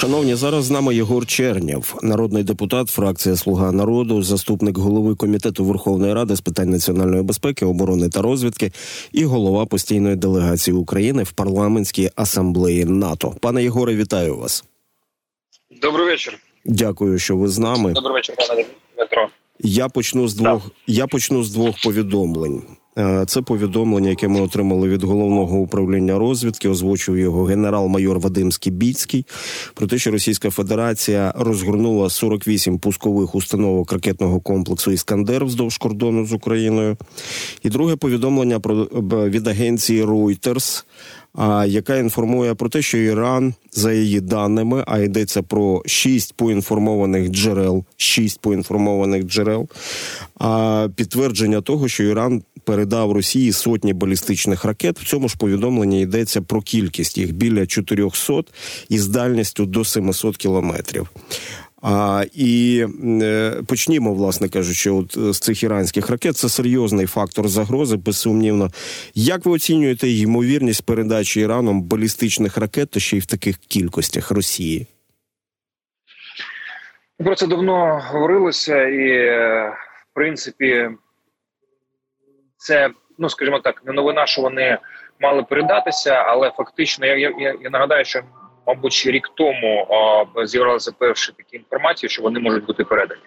Шановні, зараз з нами Єгор Чернєв, народний депутат, фракція Слуга народу, заступник голови комітету Верховної Ради з питань національної безпеки, оборони та розвідки і голова постійної делегації України в парламентській асамблеї НАТО. Пане Єгоре, вітаю вас. Добрий вечір. Дякую, що ви з нами. Добрий вечір, пане Дмитро. Я почну з двох. Так. Я почну з двох повідомлень. Е, це повідомлення, яке ми отримали від головного управління розвідки. Озвучив його генерал-майор Вадим Скібіцький про те, що Російська Федерація розгорнула 48 пускових установок ракетного комплексу Іскандер вздовж кордону з Україною. І друге повідомлення про від агенції Reuters, яка інформує про те, що Іран за її даними, а йдеться про шість поінформованих джерел, шість поінформованих джерел, підтвердження того, що Іран передав Росії сотні балістичних ракет. В цьому ж повідомленні йдеться про кількість їх біля 400 із дальністю до 700 кілометрів. А, І е, почнімо, власне кажучи, от е, з цих іранських ракет. Це серйозний фактор загрози, безсумнівно. Як ви оцінюєте ймовірність передачі Іраном балістичних ракет та ще й в таких кількостях Росії? Про це давно говорилося, і е, в принципі, це ну скажімо так, не новина, що вони мали передатися, але фактично я я, я нагадаю, що мабуть рік тому з'явилися перші такі інформації, що вони можуть бути передані.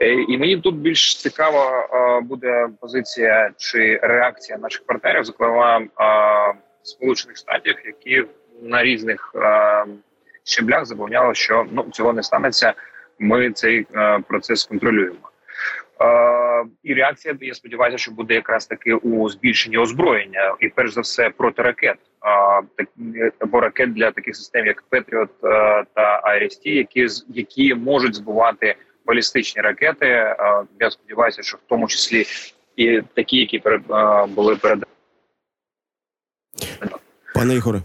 Е, і мені тут більш цікава буде позиція чи реакція наших партнерів, зокрема Сполучених Штатів, які на різних щеблях запевняли, що ну цього не станеться. Ми цей процес контролюємо. І реакція я сподіваюся, що буде якраз таки у збільшенні озброєння, і перш за все проти ракет, або ракет для таких систем, як Петріот та IRST, які які можуть збувати балістичні ракети. Я сподіваюся, що в тому числі і такі, які були передані. Пане Ігоре,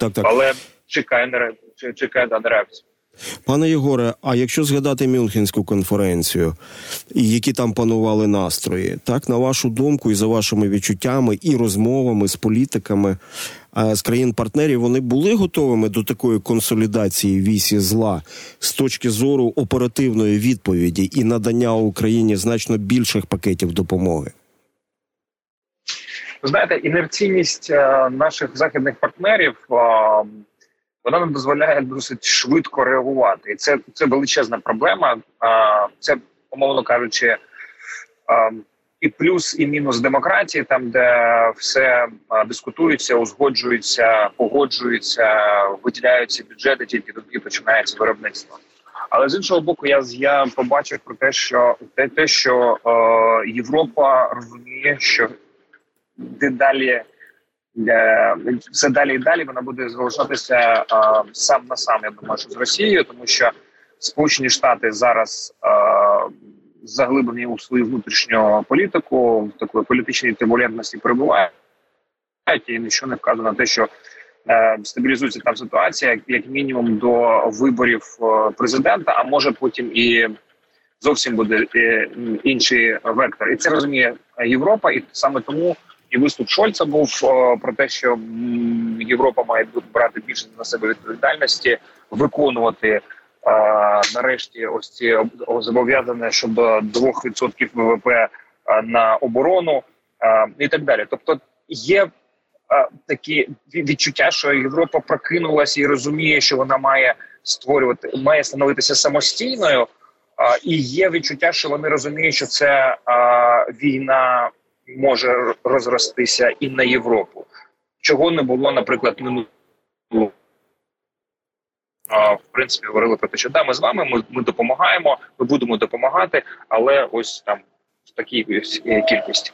так так але чекає на чекає на реакцію. Пане Єгоре, а якщо згадати Мюнхенську конференцію, які там панували настрої, так на вашу думку, і за вашими відчуттями і розмовами з політиками з країн-партнерів, вони були готовими до такої консолідації вісі зла з точки зору оперативної відповіді і надання Україні значно більших пакетів допомоги? Знаєте, інерційність наших західних партнерів вона нам дозволяє досить швидко реагувати, і це це величезна проблема. Це умовно кажучи, і плюс, і мінус демократії, там де все дискутується, узгоджується, погоджується, виділяються бюджети, тільки тоді починається виробництво. Але з іншого боку, я я побачив про те, що те, те що е, Європа розуміє, що дедалі все далі і далі вона буде залишатися а, сам на сам. Я думаю, що з Росією, тому що Сполучені Штати зараз а, заглиблені у свою внутрішню політику, в такої політичній турбулентності перебувають і нічого не вказано на те, що е, стабілізується там ситуація, як, мінімум до виборів е, президента, а може потім і зовсім буде е, інший вектор, і це розуміє Європа, і саме тому. І виступ Шольца був про те, що Європа має брати більше на себе відповідальності, виконувати нарешті ось ці зобов'язання щодо 2% ВВП на оборону і так далі. Тобто є такі відчуття, що Європа прокинулася і розуміє, що вона має створювати, має становитися самостійною. І є відчуття, що вони розуміють, що це війна може розростися і на Європу, чого не було, наприклад, минулого. В принципі, говорили про те, що да, ми з вами ми, ми допомагаємо, ми будемо допомагати, але ось там в такій кількості.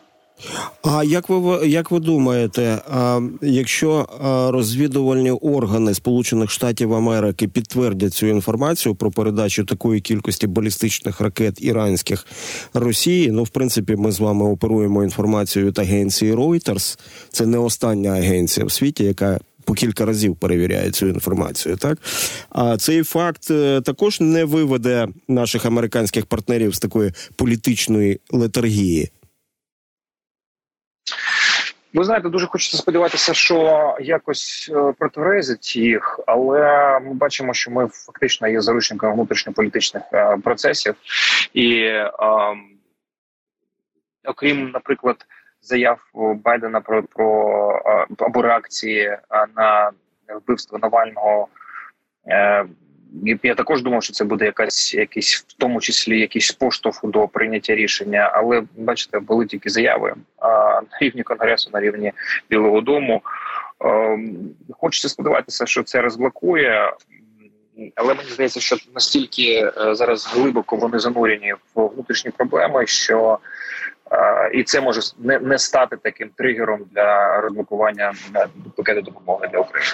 А як ви як ви думаєте, а, якщо розвідувальні органи Сполучених Штатів Америки підтвердять цю інформацію про передачу такої кількості балістичних ракет іранських Росії? Ну, в принципі, ми з вами оперуємо інформацією від агенції Reuters. Це не остання агенція в світі, яка по кілька разів перевіряє цю інформацію. Так а цей факт е, також не виведе наших американських партнерів з такої політичної летаргії. Ви знаєте, дуже хочеться сподіватися, що якось е, протверезить їх, але ми бачимо, що ми фактично є заручниками внутрішньополітичних е, процесів, і е, окрім, наприклад, заяв Байдена про про або реакції на вбивство Навального. Я також думав, що це буде якась якийсь, в тому числі якийсь поштовх до прийняття рішення, але бачите, були тільки заяви а, рівні конгресу, на рівні Білого Дому. Ем, хочеться сподіватися, що це розблокує, але мені здається, що настільки е, зараз глибоко вони занурені в внутрішні проблеми, що і це може не не стати таким тригером для розблокування пакету допомоги для України.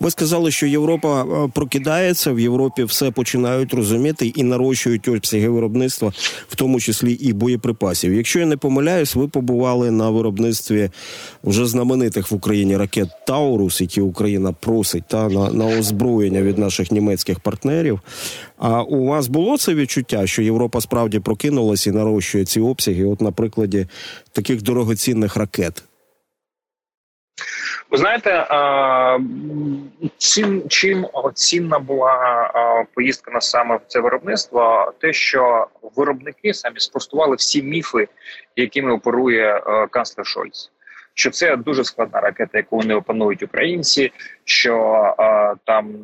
Ви сказали, що Європа е, прокидається в Європі, все починають розуміти і нарощують обсяги виробництва, в тому числі і боєприпасів. Якщо я не помиляюсь, ви побували на виробництві вже знаменитих в Україні ракет Таурус, які Україна просить та на, на озброєння від наших німецьких партнерів. А у вас було це відчуття, що Європа справді прокинулася і нарощує ці обсяги? От, на прикладі таких дорогоцінних ракет? Ви знаєте, чим чим цінна була поїздка на саме в це виробництво, те, що виробники самі спростували всі міфи, якими оперує канцлер Шольц. Що це дуже складна ракета, яку вони опанують українці, що там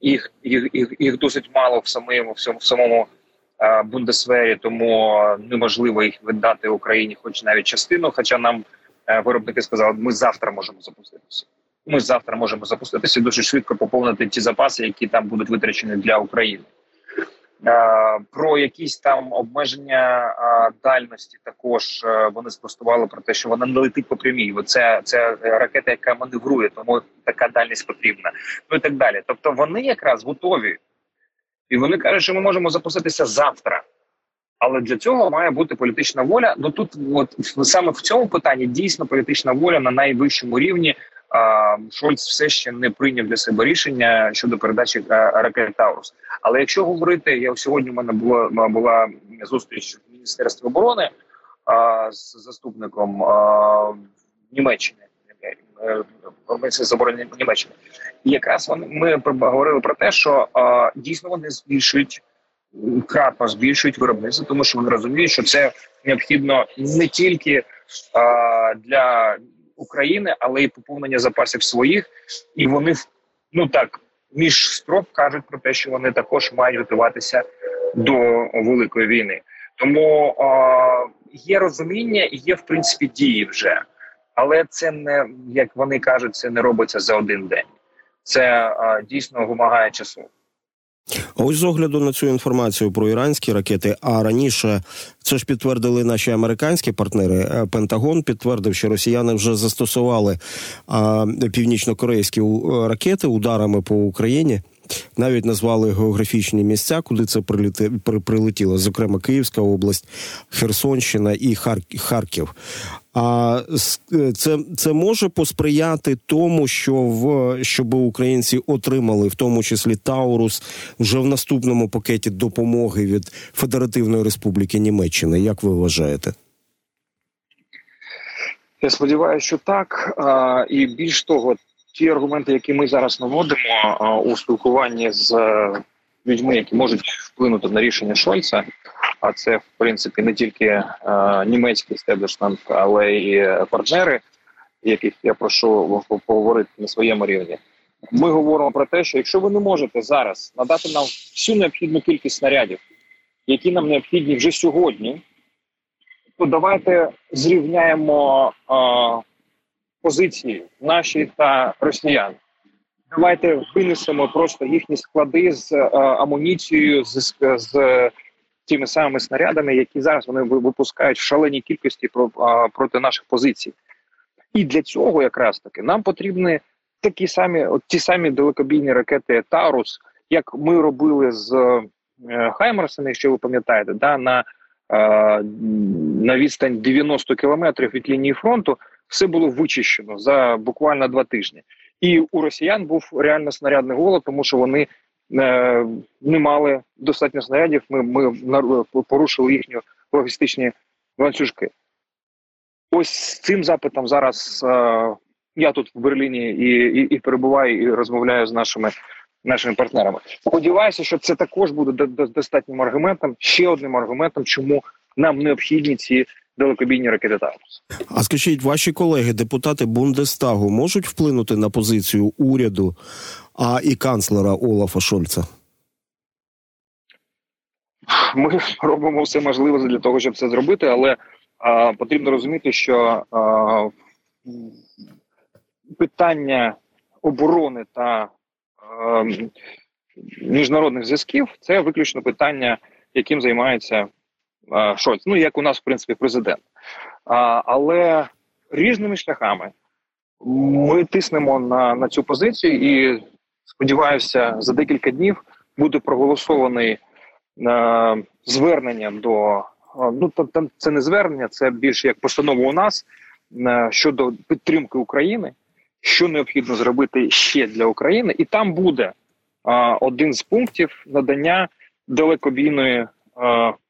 їх їх, їх, їх досить мало в самому в самому, в самому а, Бундесвері, тому неможливо їх віддати Україні, хоч навіть частину. Хоча нам виробники сказали, ми завтра можемо запуститися. Ми завтра можемо запуститися дуже швидко поповнити ті запаси, які там будуть витрачені для України. Про якісь там обмеження дальності також е, вони спростували про те, що вона не летить по прямій. Це це ракета, яка маневрує, тому така дальність потрібна. Ну і так далі. Тобто вони якраз готові, і вони кажуть, що ми можемо запуститися завтра. Але для цього має бути політична воля. Ну тут, от саме в цьому питанні дійсно політична воля на найвищому рівні. Шольц все ще не прийняв для себе рішення щодо передачі ракет Таурус. Але якщо говорити, я сьогодні у мене була була зустріч в міністерстві оборони а, з заступником а, Німеччини з оборони Німеччини. І якраз вони ми говорили про те, що а, дійсно вони збільшують кратно збільшують виробництво, тому що вони розуміють, що це необхідно не тільки а, для України, але й поповнення запасів своїх, і вони ну так між строк кажуть про те, що вони також мають готуватися до великої війни. Тому а, є розуміння і є в принципі дії вже, але це не як вони кажуть, це не робиться за один день. Це а, дійсно вимагає часу. Ось з огляду на цю інформацію про іранські ракети, а раніше це ж підтвердили наші американські партнери. Е, Пентагон підтвердив, що росіяни вже застосували північно-корейські ракети ударами по Україні. Навіть назвали географічні місця, куди це приліти, прилетіло, зокрема Київська область, Херсонщина і Харків. А це це може посприяти тому, що в щоб українці отримали в тому числі Таурус вже в наступному пакеті допомоги від Федеративної Республіки Німеччини. Як ви вважаєте? Я сподіваюся, що так. А, І більш того, ті аргументи, які ми зараз наводимо а, у спілкуванні з людьми, які можуть вплинути на рішення Шольца, а це в принципі не тільки е, німецький стеблішмент, але й партнери, яких я прошу поговорити на своєму рівні. Ми говоримо про те, що якщо ви не можете зараз надати нам всю необхідну кількість снарядів, які нам необхідні вже сьогодні, то давайте зрівняємо е, позиції наші та росіян. Давайте винесемо просто їхні склади з е, амуніцією, з, з тими самими снарядами, які зараз вони випускають в шаленій кількості проти наших позицій. І для цього якраз таки нам потрібні такі самі, от ті самі далекобійні ракети Тарус, як ми робили з е, Хаймерсами, якщо ви пам'ятаєте, да, на е, на відстань 90 кілометрів від лінії фронту, все було вичищено за буквально два тижні. І у росіян був реально снарядний голод, тому що вони Е, не мали достатньо снарядів. Ми ми порушили їхні логістичні ланцюжки. ось цим запитом зараз е, я тут в Берліні і, і, і перебуваю і розмовляю з нашими нашими партнерами. Сподіваюся, що це також буде достатнім аргументом, ще одним аргументом, чому нам необхідні ці далекобійні ракети Таурус. А скажіть, ваші колеги, депутати Бундестагу, можуть вплинути на позицію уряду, а і канцлера Олафа Шольца? Ми робимо все можливе для того, щоб це зробити, але а, потрібно розуміти, що а, питання оборони та а, міжнародних зв'язків це виключно питання, яким займається Шольц. Ну як у нас в принципі президент. Але різними шляхами ми тиснемо на, на цю позицію, і сподіваюся, за декілька днів буде проголосований. Е, звернення до ну там це не звернення, це більше як постанова у нас е, щодо підтримки України, що необхідно зробити ще для України, і там буде е, один з пунктів надання далекобійної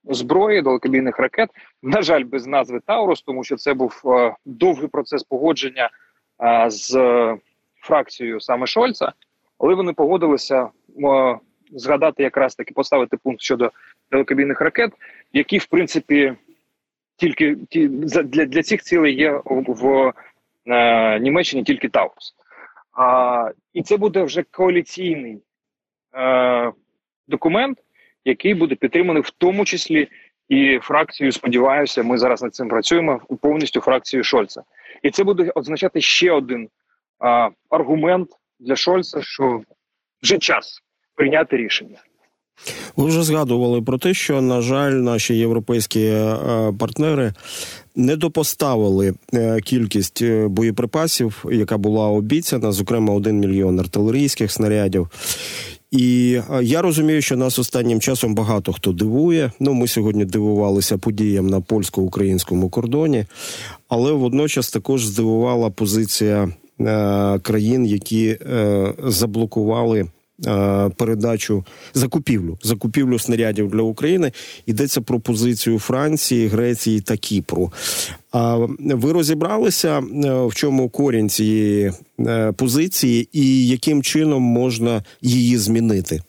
зброї, далекобійних ракет. На жаль, без назви Таурус, тому що це був довгий процес погодження з фракцією саме Шольца, але вони погодилися згадати якраз таки поставити пункт щодо далекобійних ракет, які в принципі тільки ті для для цих цілей є в, е, Німеччині тільки Таурус. А, І це буде вже коаліційний е, документ, який буде підтриманий в тому числі і фракцією. Сподіваюся, ми зараз над цим працюємо повністю фракцією Шольца. І це буде означати ще один е, аргумент для Шольца, що вже час прийняти рішення. Ви вже згадували про те, що на жаль, наші європейські е, партнери не допоставили е, кількість е, боєприпасів, яка була обіцяна, зокрема, один мільйон артилерійських снарядів. І я розумію, що нас останнім часом багато хто дивує. Ну, ми сьогодні дивувалися подіям на польсько-українському кордоні, але водночас також здивувала позиція е, країн, які е, заблокували Е, передачу закупівлю закупівлю снарядів для України. Йдеться про позицію Франції, Греції та Кіпру. А ви розібралися е, в чому корінь цієї е, позиції і яким чином можна її змінити?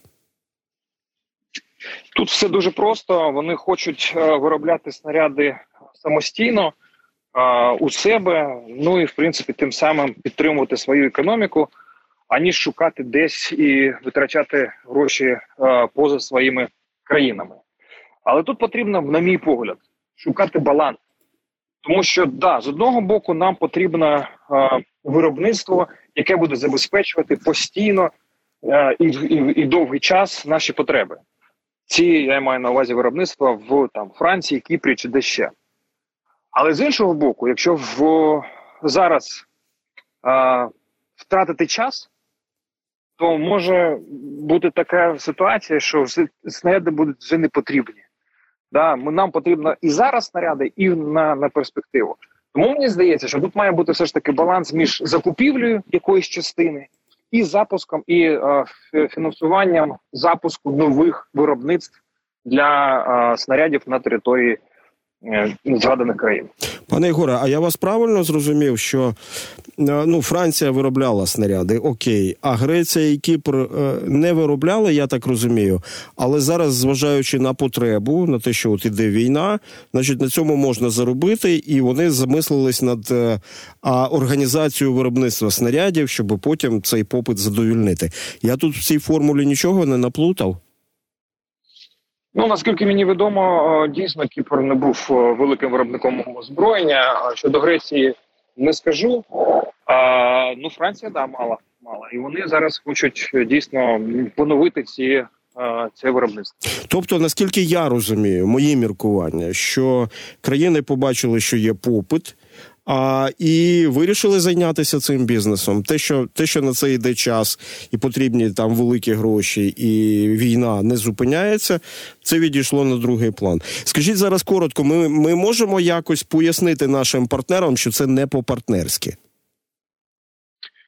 Тут все дуже просто. Вони хочуть виробляти снаряди самостійно у себе. Ну і в принципі тим самим підтримувати свою економіку аніж шукати десь і витрачати гроші е, поза своїми країнами. Але тут потрібно, на мій погляд, шукати баланс. Тому що да, з одного боку нам потрібно е, виробництво, яке буде забезпечувати постійно е, і, і і, довгий час наші потреби. Ці я маю на увазі виробництва в там Франції, Кіпрі чи де ще. Але з іншого боку, якщо в зараз е, втратити час, то може бути така ситуація, що снаряди будуть вже не потрібні. Да? Нам потрібно і зараз снаряди, і на, на перспективу. Тому мені здається, що тут має бути все ж таки баланс між закупівлею якоїсь частини і запуском, і е, фінансуванням запуску нових виробництв для е, снарядів на території згаданих країн. Пане Ігоре, а я вас правильно зрозумів, що е, ну Франція виробляла снаряди, окей, а Греція і Кіпр е, не виробляли, я так розумію. Але зараз, зважаючи на потребу, на те, що от іде війна, значить на цьому можна заробити, і вони замислились над а, організацією виробництва снарядів, щоб потім цей попит задовільнити. Я тут в цій формулі нічого не наплутав. Ну наскільки мені відомо, е, дійсно Кіпр не був е, великим виробником озброєння. Щодо Греції не скажу. А, Ну Франція да мала мала, і вони зараз хочуть е, дійсно поновити ці. Це виробництво, тобто, наскільки я розумію, мої міркування, що країни побачили, що є попит, а, І вирішили зайнятися цим бізнесом. Те, що те, що на це йде час, і потрібні там великі гроші, і війна не зупиняється, це відійшло на другий план. Скажіть зараз коротко, ми, ми можемо якось пояснити нашим партнерам, що це не по-партнерськи.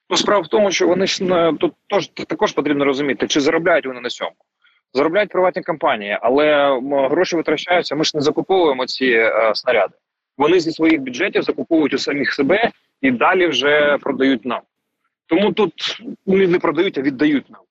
Ну, справа в тому, що вони ж тут тож також потрібно розуміти, чи заробляють вони на цьому. Заробляють приватні компанії, але гроші витрачаються. Ми ж не закуповуємо ці е, снаряди. Вони зі своїх бюджетів закуповують у самих себе і далі вже продають нам. Тому тут не продають, а віддають нам.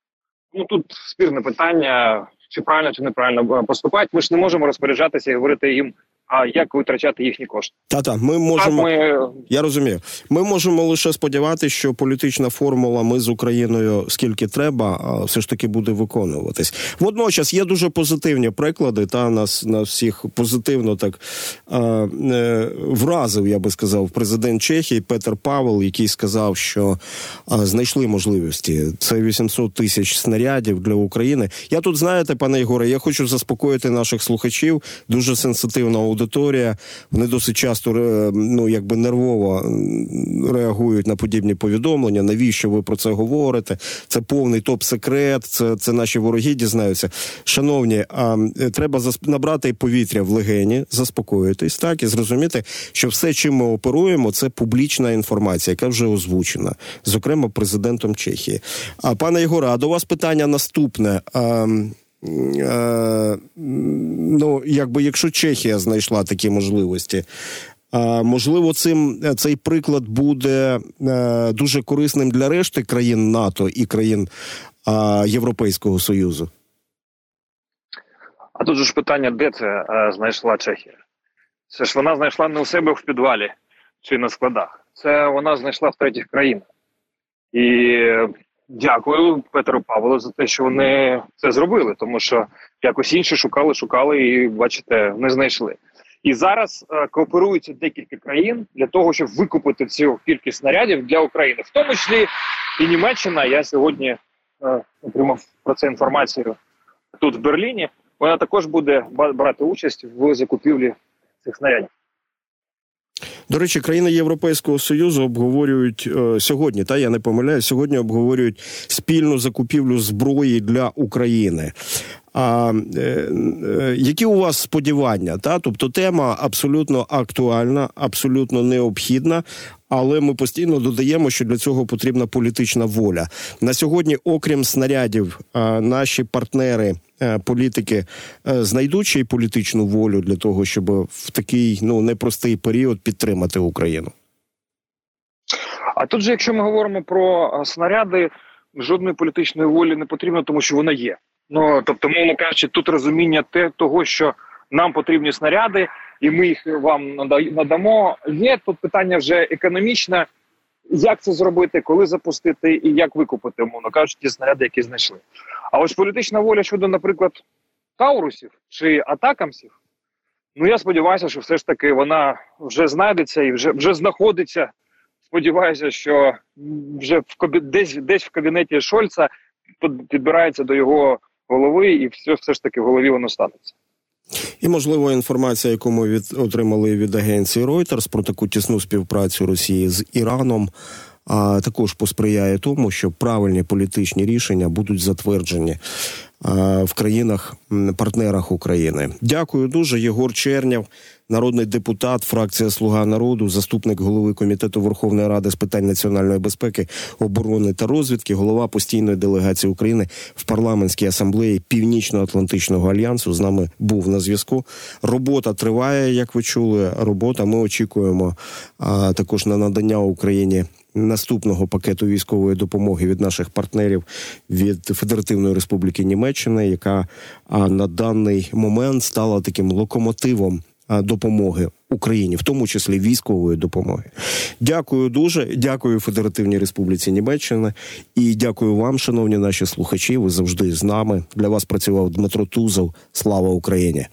Ну тут спірне питання, чи правильно, чи неправильно поступають. Ми ж не можемо розпоряджатися і говорити їм а як витрачати їхні кошти. Та та ми можемо ми... я розумію. Ми можемо лише сподіватися, що політична формула ми з Україною скільки треба, все ж таки буде виконуватись. Водночас є дуже позитивні приклади. Та нас на всіх позитивно так е, е, вразив, я би сказав, президент Чехії Петер Павел, який сказав, що е, знайшли можливості. Це 800 тисяч снарядів для України. Я тут знаєте, пане Ігоре, я хочу заспокоїти наших слухачів. Дуже сенситивно аудиторія. Вони досить часто е, ну якби нервово реагують на подібні повідомлення. Навіщо ви про це говорите? Це повний топ-секрет. Це це наші вороги дізнаються. Шановні, а треба набрати повітря в легені, заспокоїтись так і зрозуміти, що все, чим ми оперуємо, це публічна інформація, яка вже озвучена, зокрема президентом Чехії. А пане Єгоре, а до вас питання наступне. Е, ну, якби якщо Чехія знайшла такі можливості, е, можливо, цим цей приклад буде е, дуже корисним для решти країн НАТО і країн Європейського Союзу. А тут же ж питання, де це знайшла Чехія? Це ж вона знайшла не у себе в підвалі чи на складах. Це вона знайшла в третіх країнах. І Дякую Петру Павлу за те, що вони це зробили, тому що якось інші шукали, шукали і бачите, не знайшли. І зараз е, кооперуються декілька країн для того, щоб викупити цю кількість снарядів для України, в тому числі і Німеччина. Я сьогодні е, отримав про це інформацію тут в Берліні. Вона також буде брати участь в закупівлі цих снарядів. До речі, країни Європейського союзу обговорюють е, сьогодні. Та я не помиляю, сьогодні обговорюють спільну закупівлю зброї для України. А е, е, які у вас сподівання? Та тобто тема абсолютно актуальна, абсолютно необхідна. Але ми постійно додаємо, що для цього потрібна політична воля на сьогодні. Окрім снарядів, наші партнери Е, політики е, знайдуть ще й політичну волю для того, щоб в такий ну непростий період підтримати Україну. А тут же, якщо ми говоримо про е, снаряди, жодної політичної волі не потрібно, тому що вона є. Ну тобто, мовно кажучи, тут розуміння те, того, що нам потрібні снаряди, і ми їх вам надамо. Є тут питання вже економічне. Як це зробити, коли запустити і як викупити, умовно кажучи, ті снаряди, які знайшли. А ось політична воля щодо, наприклад, таурусів чи атакамсів, ну я сподіваюся, що все ж таки вона вже знайдеться і вже вже знаходиться. Сподіваюся, що вже в десь десь в кабінеті Шольца підбирається до його голови, і все, все ж таки в голові воно станеться. І можливо інформація, яку ми від отримали від агенції Reuters про таку тісну співпрацю Росії з Іраном а також посприяє тому, що правильні політичні рішення будуть затверджені в країнах партнерах України. Дякую дуже. Єгор Черняв, народний депутат, фракція Слуга народу, заступник голови комітету Верховної Ради з питань національної безпеки, оборони та розвідки, голова постійної делегації України в парламентській асамблеї Північно-Атлантичного альянсу. З нами був на зв'язку. Робота триває, як ви чули. Робота ми очікуємо а, також на надання Україні наступного пакету військової допомоги від наших партнерів від Федеративної Республіки Німеччина, яка на даний момент стала таким локомотивом. Допомоги Україні, в тому числі військової допомоги, дякую дуже. Дякую Федеративній Республіці Німеччина і дякую вам, шановні наші слухачі. Ви завжди з нами. Для вас працював Дмитро Тузов. Слава Україні.